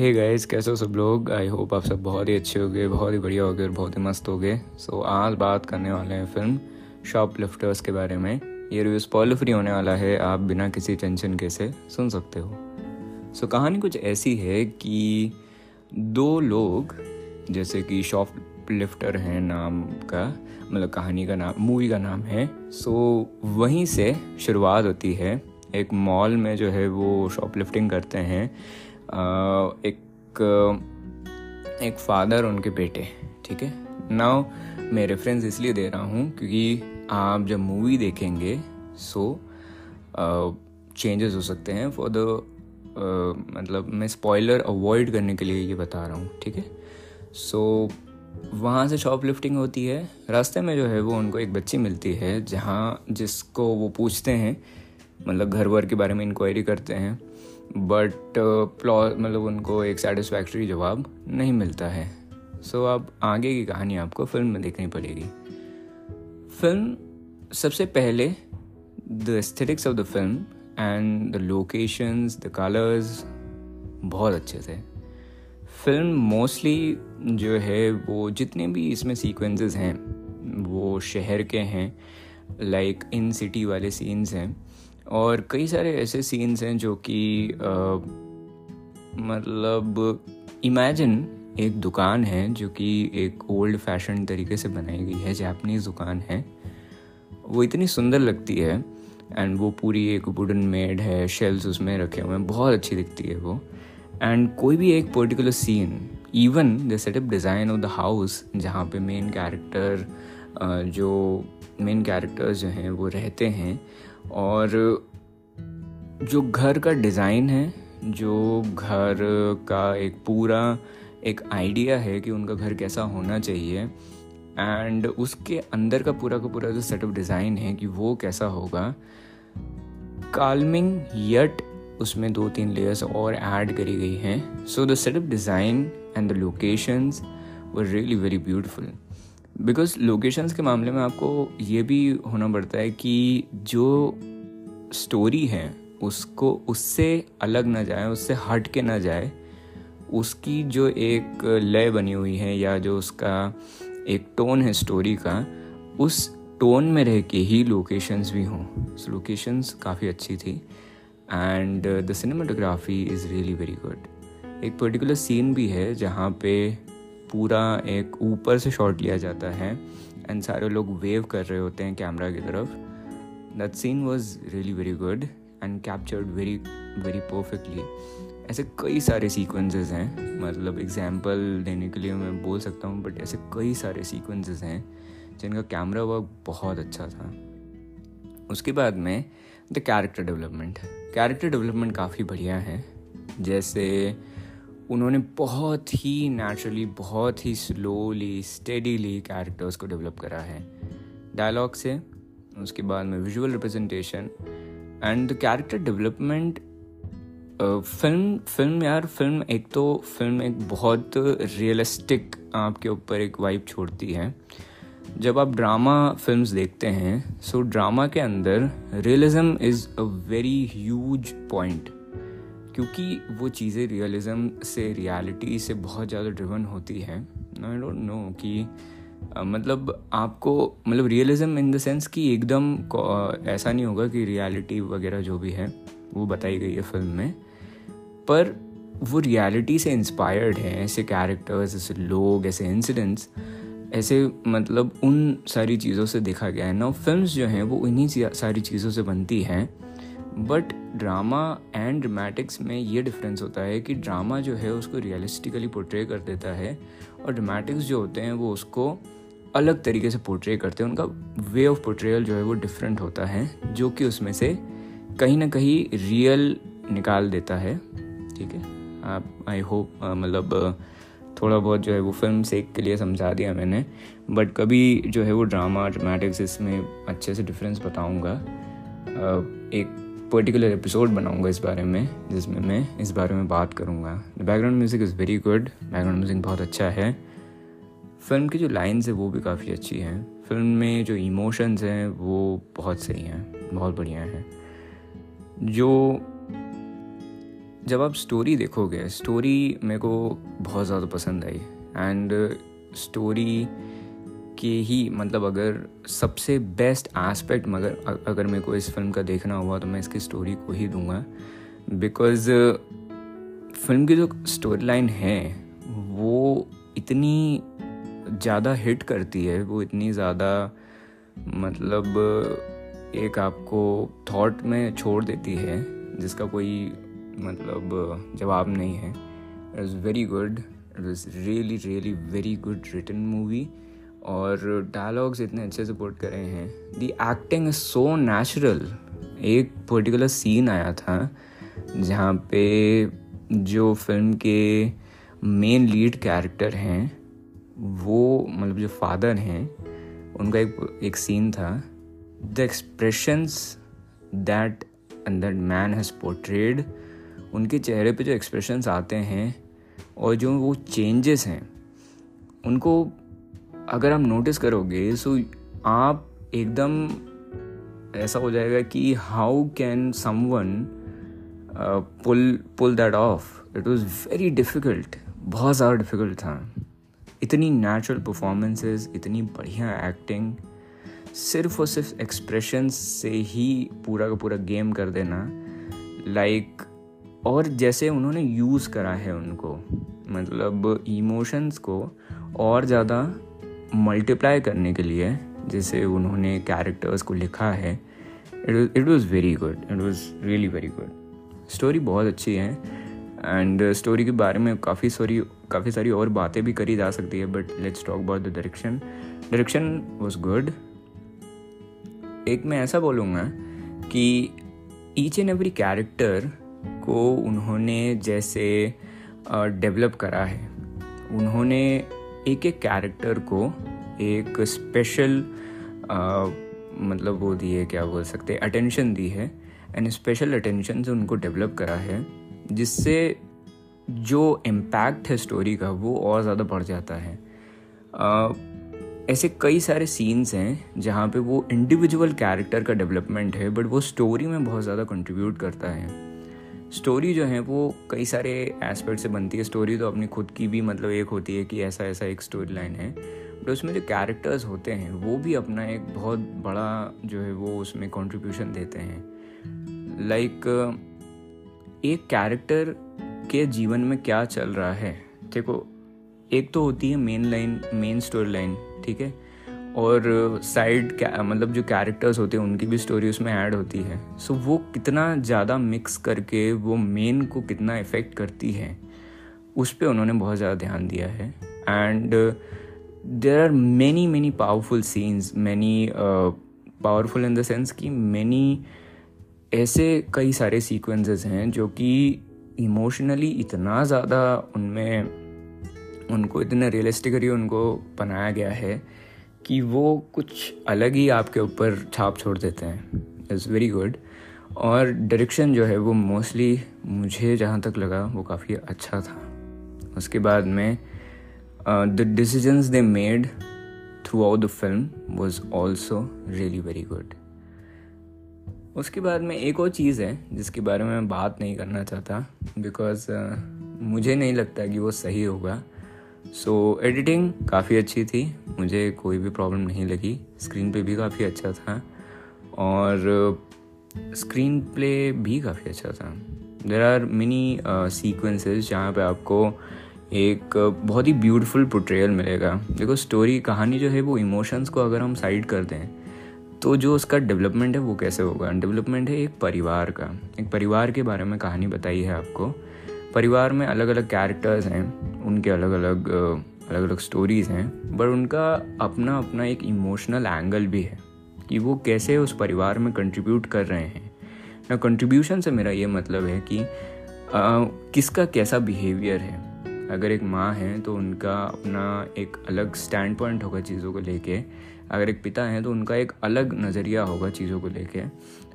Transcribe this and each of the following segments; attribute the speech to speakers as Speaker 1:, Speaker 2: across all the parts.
Speaker 1: Hey guys कैसे हो सब लोग? आई होप आप सब बहुत ही अच्छे हो गए बहुत ही बढ़िया हो गए और बहुत ही मस्त हो गए सो so, आज बात करने वाले हैं फ़िल्म शॉप लिफ्टर्स के बारे में। ये रिव्यू स्पॉइलर फ्री होने वाला है आप बिना किसी टेंशन के से सुन सकते हो। सो so, कहानी कुछ ऐसी है कि दो लोग जैसे कि शॉप लिफ्टर हैं नाम का मतलब कहानी का नाम मूवी का नाम है। सो so, वहीं से शुरुआत होती है। एक मॉल में जो है वो शॉप लिफ्टिंग करते हैं। एक एक फादर उनके बेटे, ठीक है? नाउ मैं रेफरेंस इसलिए दे रहा हूँ क्योंकि आप जब मूवी देखेंगे सो चेंजेस हो सकते हैं फॉर द मतलब मैं स्पॉइलर अवॉइड करने के लिए ये बता रहा हूँ, ठीक है? सो वहाँ से शॉप लिफ्टिंग होती है। रास्ते में जो है वो उनको एक बच्ची मिलती है जहाँ जिसको वो पूछते हैं मतलब घर वर के बारे में इंक्वायरी करते हैं। बट uh, मतलब उनको एक सेटिस्फैक्ट्री जवाब नहीं मिलता है। सो so, अब आगे की कहानी आपको फ़िल्म में देखनी पड़ेगी। फ़िल्म सबसे पहले the aesthetics of the film and the locations the colours बहुत अच्छे थे। फ़िल्म मोस्टली जो है वो जितने भी इसमें सीक्वेंसेस हैं वो शहर के हैं लाइक इन सिटी वाले सीन्स हैं। और कई सारे ऐसे सीन्स हैं जो कि मतलब इमेजिन एक दुकान है जो कि एक ओल्ड फ़ैशन तरीके से बनाई गई है जापनीज़ दुकान है। वो इतनी सुंदर लगती है एंड वो पूरी एक वुडन मेड है शेल्स उसमें रखे हुए हैं, बहुत अच्छी दिखती है वो। एंड कोई भी एक particular scene even the setup design of the house जहाँ पे मेन कैरेक्टर जो मेन कैरेक्टर्स जो हैं, वो रहते हैं और जो घर का डिज़ाइन है, जो घर का एक पूरा एक आइडिया है कि उनका घर कैसा होना चाहिए एंड उसके अंदर का पूरा का पूरा जो सेटअप डिज़ाइन है कि वो कैसा होगा कालमिंग यट उसमें दो तीन लेयर्स और ऐड करी गई हैं। So the setup design and the locations were really very beautiful because locations के मामले में आपको ये भी होना पड़ता है कि जो स्टोरी है, उसको, उससे अलग ना जाए, उससे हट के ना जाए, उसकी जो एक लय बनी हुई है या जो उसका एक टोन है स्टोरी का, उस टोन में रह के ही लोकेशंस भी हों। लोकेशंस काफ़ी अच्छी थी। And the cinematography is really very good एक पर्टिकुलर सीन भी है जहाँ पे पूरा एक ऊपर से शॉट लिया जाता है। एंड सारे लोग वेव कर रहे होते हैं कैमरा की तरफ़। That scene was really very good and captured very very perfectly ऐसे कई सारे सीक्वेंसेस हैं। मतलब एग्जांपल देने के लिए मैं बोल सकता हूँ बट ऐसे कई सारे सीक्वेंसेस हैं जिनका कैमरा वर्क बहुत अच्छा था। उसके बाद में the character development character development काफ़ी बढ़िया है। जैसे उन्होंने बहुत ही नेचुरली बहुत ही स्लोली स्टेडीली कैरेक्टर्स को डेवलप करा है। डायलॉग से, उसके बाद में visual representation and the character development film film यार फ़िल्म एक तो फ़िल्म एक बहुत रियलिस्टिक आपके ऊपर एक वाइब छोड़ती है। जब आप ड्रामा फिल्म्स देखते हैं सो ड्रामा के अंदर realism is a very huge point क्योंकि वो चीज़ें रियलिज्म से रियलिटी से बहुत ज़्यादा ड्रिवन होती हैं। आई डोंट नो कि मतलब आपको मतलब रियलिज्म इन द सेंस कि एकदम ऐसा नहीं होगा कि रियलिटी वगैरह जो भी है, वो बताई गई है फ़िल्म में। पर वो रियलिटी से इंस्पायर्ड है, ऐसे कैरेक्टर्स ऐसे लोग, ऐसे इंसिडेंट्स ऐसे मतलब उन सारी चीज़ों से देखा गया है। ना फ़िल्म जो हैं, वो उन्हीं सारी चीज़ों से बनती हैं। बट ड्रामा एंड ड्रामेटिक्स में ये डिफरेंस होता है कि ड्रामा जो है उसको रियलिस्टिकली पोर्ट्रे कर देता है और ड्रामेटिक्स जो होते हैं वो उसको अलग तरीके से पोर्ट्रे करते हैं। उनका वे ऑफ़ पोर्ट्रेयल जो है वो डिफरेंट होता है, जो कि उसमें से कहीं ना कहीं रियल निकाल देता है। ठीक है? आप आई होप मतलब थोड़ा बहुत जो है वो फ़िल्म सेक के लिए समझा दिया मैंने। बट कभी जो है वो ड्रामा ड्रामेटिक्स इसमें अच्छे से डिफरेंस बताऊँगा। एक पर्टिकुलर एपिसोड बनाऊँगा इस बारे में, जिसमें मैं इस बारे में बात करूँगा। The background music is very good background music बहुत अच्छा है। फ़िल्म की जो लाइन्स है, वो भी काफ़ी अच्छी हैं। फ़िल्म में जो इमोशंस हैं, वो बहुत सही हैं। बहुत बढ़िया हैं। जो जब आप स्टोरी देखोगे स्टोरी मेरे को बहुत ज़्यादा पसंद आई। एंड स्टोरी के ही मतलब अगर सबसे बेस्ट एस्पेक्ट मगर अगर मेरे को इस फ़िल्म का देखना हुआ तो मैं इसकी स्टोरी को ही दूँगा। बिकॉज़ फ़िल्म की जो स्टोरी लाइन है, वो इतनी ज़्यादा हिट करती है, वो इतनी ज़्यादा मतलब एक आपको थॉट में छोड़ देती है, जिसका कोई मतलब जवाब नहीं है। It is very good it is really really very good written movie और डायलॉग्स इतने अच्छे से पोर्ट करे हैं। The acting is so natural एक पर्टिकुलर सीन आया था, जहाँ पे जो फ़िल्म के मेन लीड कैरेक्टर हैं, वो मतलब जो फादर हैं, उनका एक एक सीन था। The expressions that that man has portrayed उनके चेहरे पे जो एक्सप्रेशंस आते हैं, और जो वो चेंजेस हैं, उनको अगर आप नोटिस करोगे सो आप एकदम ऐसा हो जाएगा कि how can someone pull pull that off it was very difficult बहुत ज़्यादा डिफ़िकल्ट था। इतनी नेचुरल परफॉर्मेंसेस इतनी बढ़िया एक्टिंग सिर्फ़ और सिर्फ़ एक्सप्रेशन से ही पूरा का पूरा गेम कर देना। लाइक like, और जैसे उन्होंने यूज़ करा है उनको मतलब इमोशंस को और ज़्यादा मल्टीप्लाई करने के लिए जैसे उन्होंने कैरेक्टर्स को लिखा है it was very good it was really very good story बहुत अच्छी है एंड स्टोरी के बारे में काफ़ी सारी काफ़ी सारी और बातें भी करी जा सकती है but let's talk about the direction direction was good एक मैं ऐसा बोलूँगा कि ईच एंड एवरी कैरेक्टर को उन्होंने जैसे डेवलप करा है। उन्होंने एक एक कैरेक्टर को एक स्पेशल मतलब वो दी है क्या बोल सकते हैं अटेंशन दी है एंड स्पेशल अटेंशन से उनको डेवलप करा है जिससे जो इम्पैक्ट है स्टोरी का वो और ज़्यादा बढ़ जाता है। uh, ऐसे कई सारे सीन्स हैं जहाँ पे वो इंडिविजुअल कैरेक्टर का डेवलपमेंट है बट वो स्टोरी में बहुत ज़्यादा कंट्रीब्यूट करता है। स्टोरी जो है वो कई सारे एस्पेक्ट से बनती है। स्टोरी तो अपनी खुद की भी मतलब एक होती है कि ऐसा ऐसा एक स्टोरी लाइन है। बट उसमें जो कैरेक्टर्स होते हैं वो भी अपना एक बहुत बड़ा जो है वो उसमें कंट्रीब्यूशन देते हैं। लाइक like, एक कैरेक्टर के जीवन में क्या चल रहा है? देखो एक तो होती है main line main story line ठीक है? और साइड मतलब जो कैरेक्टर्स होते हैं, उनकी भी स्टोरी उसमें ऐड होती है। सो वो कितना ज़्यादा मिक्स करके, वो मेन को कितना इफ़ेक्ट करती है, उस पर उन्होंने बहुत ज़्यादा ध्यान दिया है। And there are many many powerful scenes many powerful in the sense कि मैनी ऐसे कई सारे सीक्वेंसेस हैं जो कि इमोशनली इतना ज़्यादा उनमें, उनको इतना रियलिस्टिकली उनको बनाया गया है कि वो कुछ अलग ही आपके ऊपर छाप छोड़ देते हैं। इज़ वेरी गुड और डायरेक्शन जो है वो मोस्टली मुझे जहाँ तक लगा वो काफ़ी अच्छा था। उसके बाद में the decisions they made throughout the film was also really very good उसके बाद में एक और चीज़ है जिसके बारे में मैं बात नहीं करना चाहता बिकॉज़ uh, मुझे नहीं लगता कि वो सही होगा। सो so, एडिटिंग काफ़ी अच्छी थी। मुझे कोई भी प्रॉब्लम नहीं लगी। स्क्रीन पे भी काफ़ी अच्छा था। और स्क्रीन प्ले भी काफ़ी अच्छा था। देर आर मिनी सीक्वेंसेस जहाँ पे आपको एक बहुत ही ब्यूटीफुल पोट्रेयल मिलेगा। देखो स्टोरी कहानी जो है वो इमोशंस को अगर हम साइड कर दें तो जो उसका डेवलपमेंट है वो कैसे होगा? डेवलपमेंट है एक परिवार का। एक परिवार के बारे में कहानी बताई है आपको। परिवार में अलग अलग कैरेक्टर्स हैं उनके अलग अलग अलग अलग स्टोरीज़ हैं बट उनका अपना अपना एक इमोशनल एंगल भी है कि वो कैसे उस परिवार में कंट्रीब्यूट कर रहे हैं। ना कंट्रीब्यूशन से मेरा ये मतलब है कि आ, किसका कैसा बिहेवियर है। अगर एक माँ है तो उनका अपना एक अलग स्टैंड पॉइंट होगा चीज़ों को लेके। अगर एक पिता हैं तो उनका एक अलग नज़रिया होगा चीज़ों को लेके।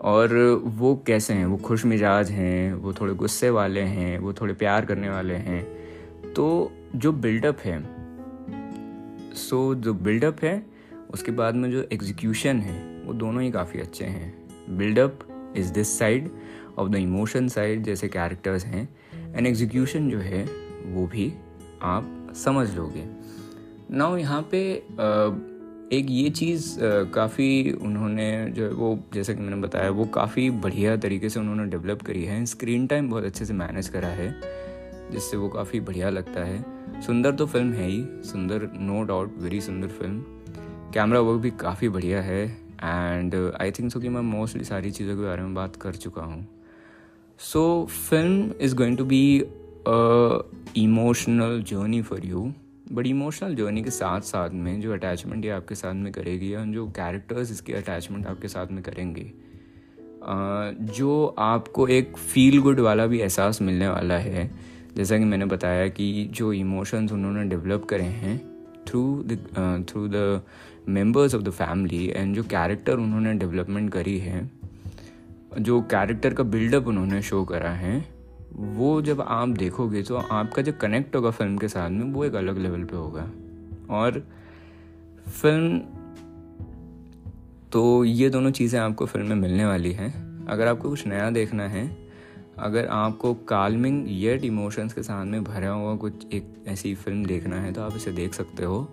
Speaker 1: और वो कैसे हैं? वो खुश मिजाज हैं वो थोड़े गुस्से वाले हैं वो थोड़े प्यार करने वाले हैं। तो जो बिल्डअप है सो so, जो बिल्डअप है उसके बाद में जो एग्जीक्यूशन है वो दोनों ही काफ़ी अच्छे हैं। Buildup is this side of the emotion side जैसे कैरेक्टर्स हैं एंड एग्जीक्यूशन जो है वो भी आप समझ लोगे। नाउ यहाँ पे एक ये चीज़ काफ़ी उन्होंने जो है वो, जैसे कि मैंने बताया, वो काफ़ी बढ़िया तरीके से उन्होंने डेवलप करी है। स्क्रीन टाइम बहुत अच्छे से मैनेज करा है, जिससे वो काफ़ी बढ़िया लगता है। सुंदर तो फ़िल्म है ही, सुंदर नो डाउट वेरी सुंदर फ़िल्म कैमरा वर्क भी काफ़ी बढ़िया है एंड आई थिंक सो कि मैं मोस्टली सारी चीज़ों के बारे में बात कर चुका हूँ। So film is going to be emotional journey for you but emotional journey के साथ साथ में जो अटैचमेंट ये आपके साथ में करेगी या जो कैरेक्टर्स इसके अटैचमेंट आपके साथ में करेंगे जो आपको एक फील गुड वाला भी एहसास मिलने वाला है। जैसा कि मैंने बताया कि जो इमोशंस उन्होंने डेवलप करे हैं through the through the members of the family and जो कैरेक्टर उन्होंने डेवलपमेंट करी है, जो कैरेक्टर का बिल्डअप उन्होंने शो करा है वो जब आप देखोगे तो आपका जो कनेक्ट होगा फ़िल्म के साथ में, वो एक अलग लेवल पे होगा। और फ़िल्म तो ये दोनों चीज़ें आपको फ़िल्म में मिलने वाली हैं। अगर आपको कुछ नया देखना है, अगर आपको कालमिंग येट इमोशंस के साथ में भरा हुआ कुछ एक ऐसी फ़िल्म देखना है तो आप इसे देख सकते हो।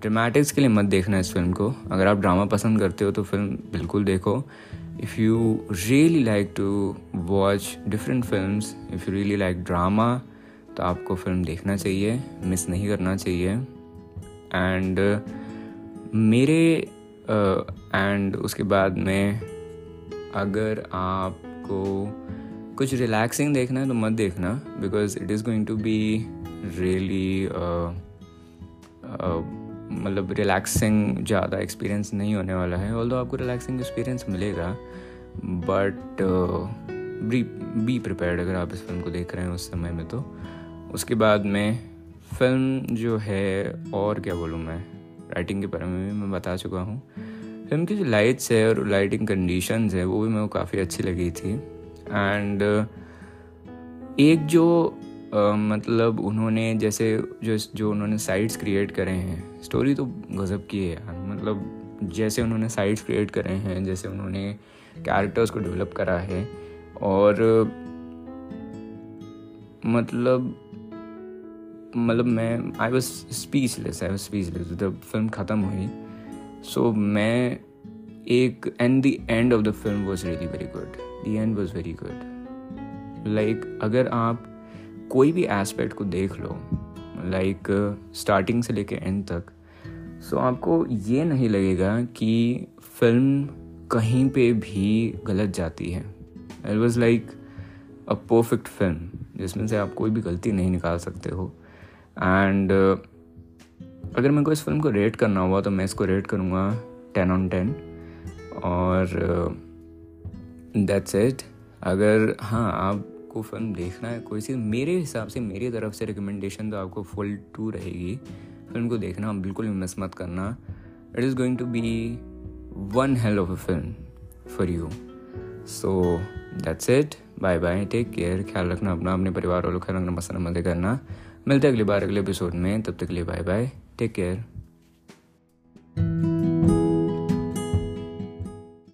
Speaker 1: ड्रामेटिक्स के लिए मत देखना इस फ़िल्म को। अगर आप ड्रामा पसंद करते हो तो फ़िल्म बिल्कुल देखो। If you really like to watch different films if you really like drama तो आपको फ़िल्म देखना चाहिए मिस नहीं करना चाहिए। एंड uh, मेरे एंड uh, उसके बाद में अगर आपको कुछ रिलैक्सिंग देखना है तो मत देखना because it is going to be really मतलब रिलैक्सिंग ज़्यादा एक्सपीरियंस नहीं होने वाला है ऑल आपको रिलैक्सिंग एक्सपीरियंस मिलेगा बट बी बी प्रिपेयर्ड अगर आप इस फ़िल्म को देख रहे हैं उस समय में तो। उसके बाद में फ़िल्म जो है, और क्या बोलूँ मैं राइटिंग के बारे में भी मैं बता चुका हूँ। फ़िल्म की जो लाइट्स है और लाइटिंग कंडीशंस है, वो भी मेरे को काफ़ी अच्छी लगी थी। एंड एक जो मतलब उन्होंने जैसे जो जो उन्होंने साइट्स क्रिएट करे हैं स्टोरी तो गज़ब की है यार। मतलब जैसे उन्होंने साइट्स क्रिएट करे हैं जैसे उन्होंने कैरेक्टर्स को डेवलप करा है और मतलब मतलब मैं I was speechless I was speechless जब फ़िल्म ख़त्म हुई। सो so, मैं एक and the end of the film was really very good the end was very good like अगर आप कोई भी एस्पेक्ट को देख लो लाइक स्टार्टिंग से लेके एंड तक सो आपको ये नहीं लगेगा कि फ़िल्म कहीं पे भी गलत जाती है। It was like a perfect film जिसमें से आप कोई भी गलती नहीं निकाल सकते हो। एंड uh, अगर मेरे को इस फ़िल्म को रेट करना हुआ तो मैं इसको रेट करूँगा टेन ऑन टेन और दैट्स uh, इट अगर हाँ आप आपको फ़िल्म देखना है, कोई सी मेरे हिसाब से, मेरी तरफ़ से रिकमेंडेशन तो आपको फुल टू रहेगी। फ़िल्म को देखना, बिल्कुल भी मिस मत करना। It is going to be one hell of a film for you so that's it bye bye take care ख्याल रखना अपना, अपने परिवार वालों ख्याल रखना मसाना मज़े करना। मिलते अगली बार, अगले एपिसोड में। तब तक के लिए बाय बाय टेक केयर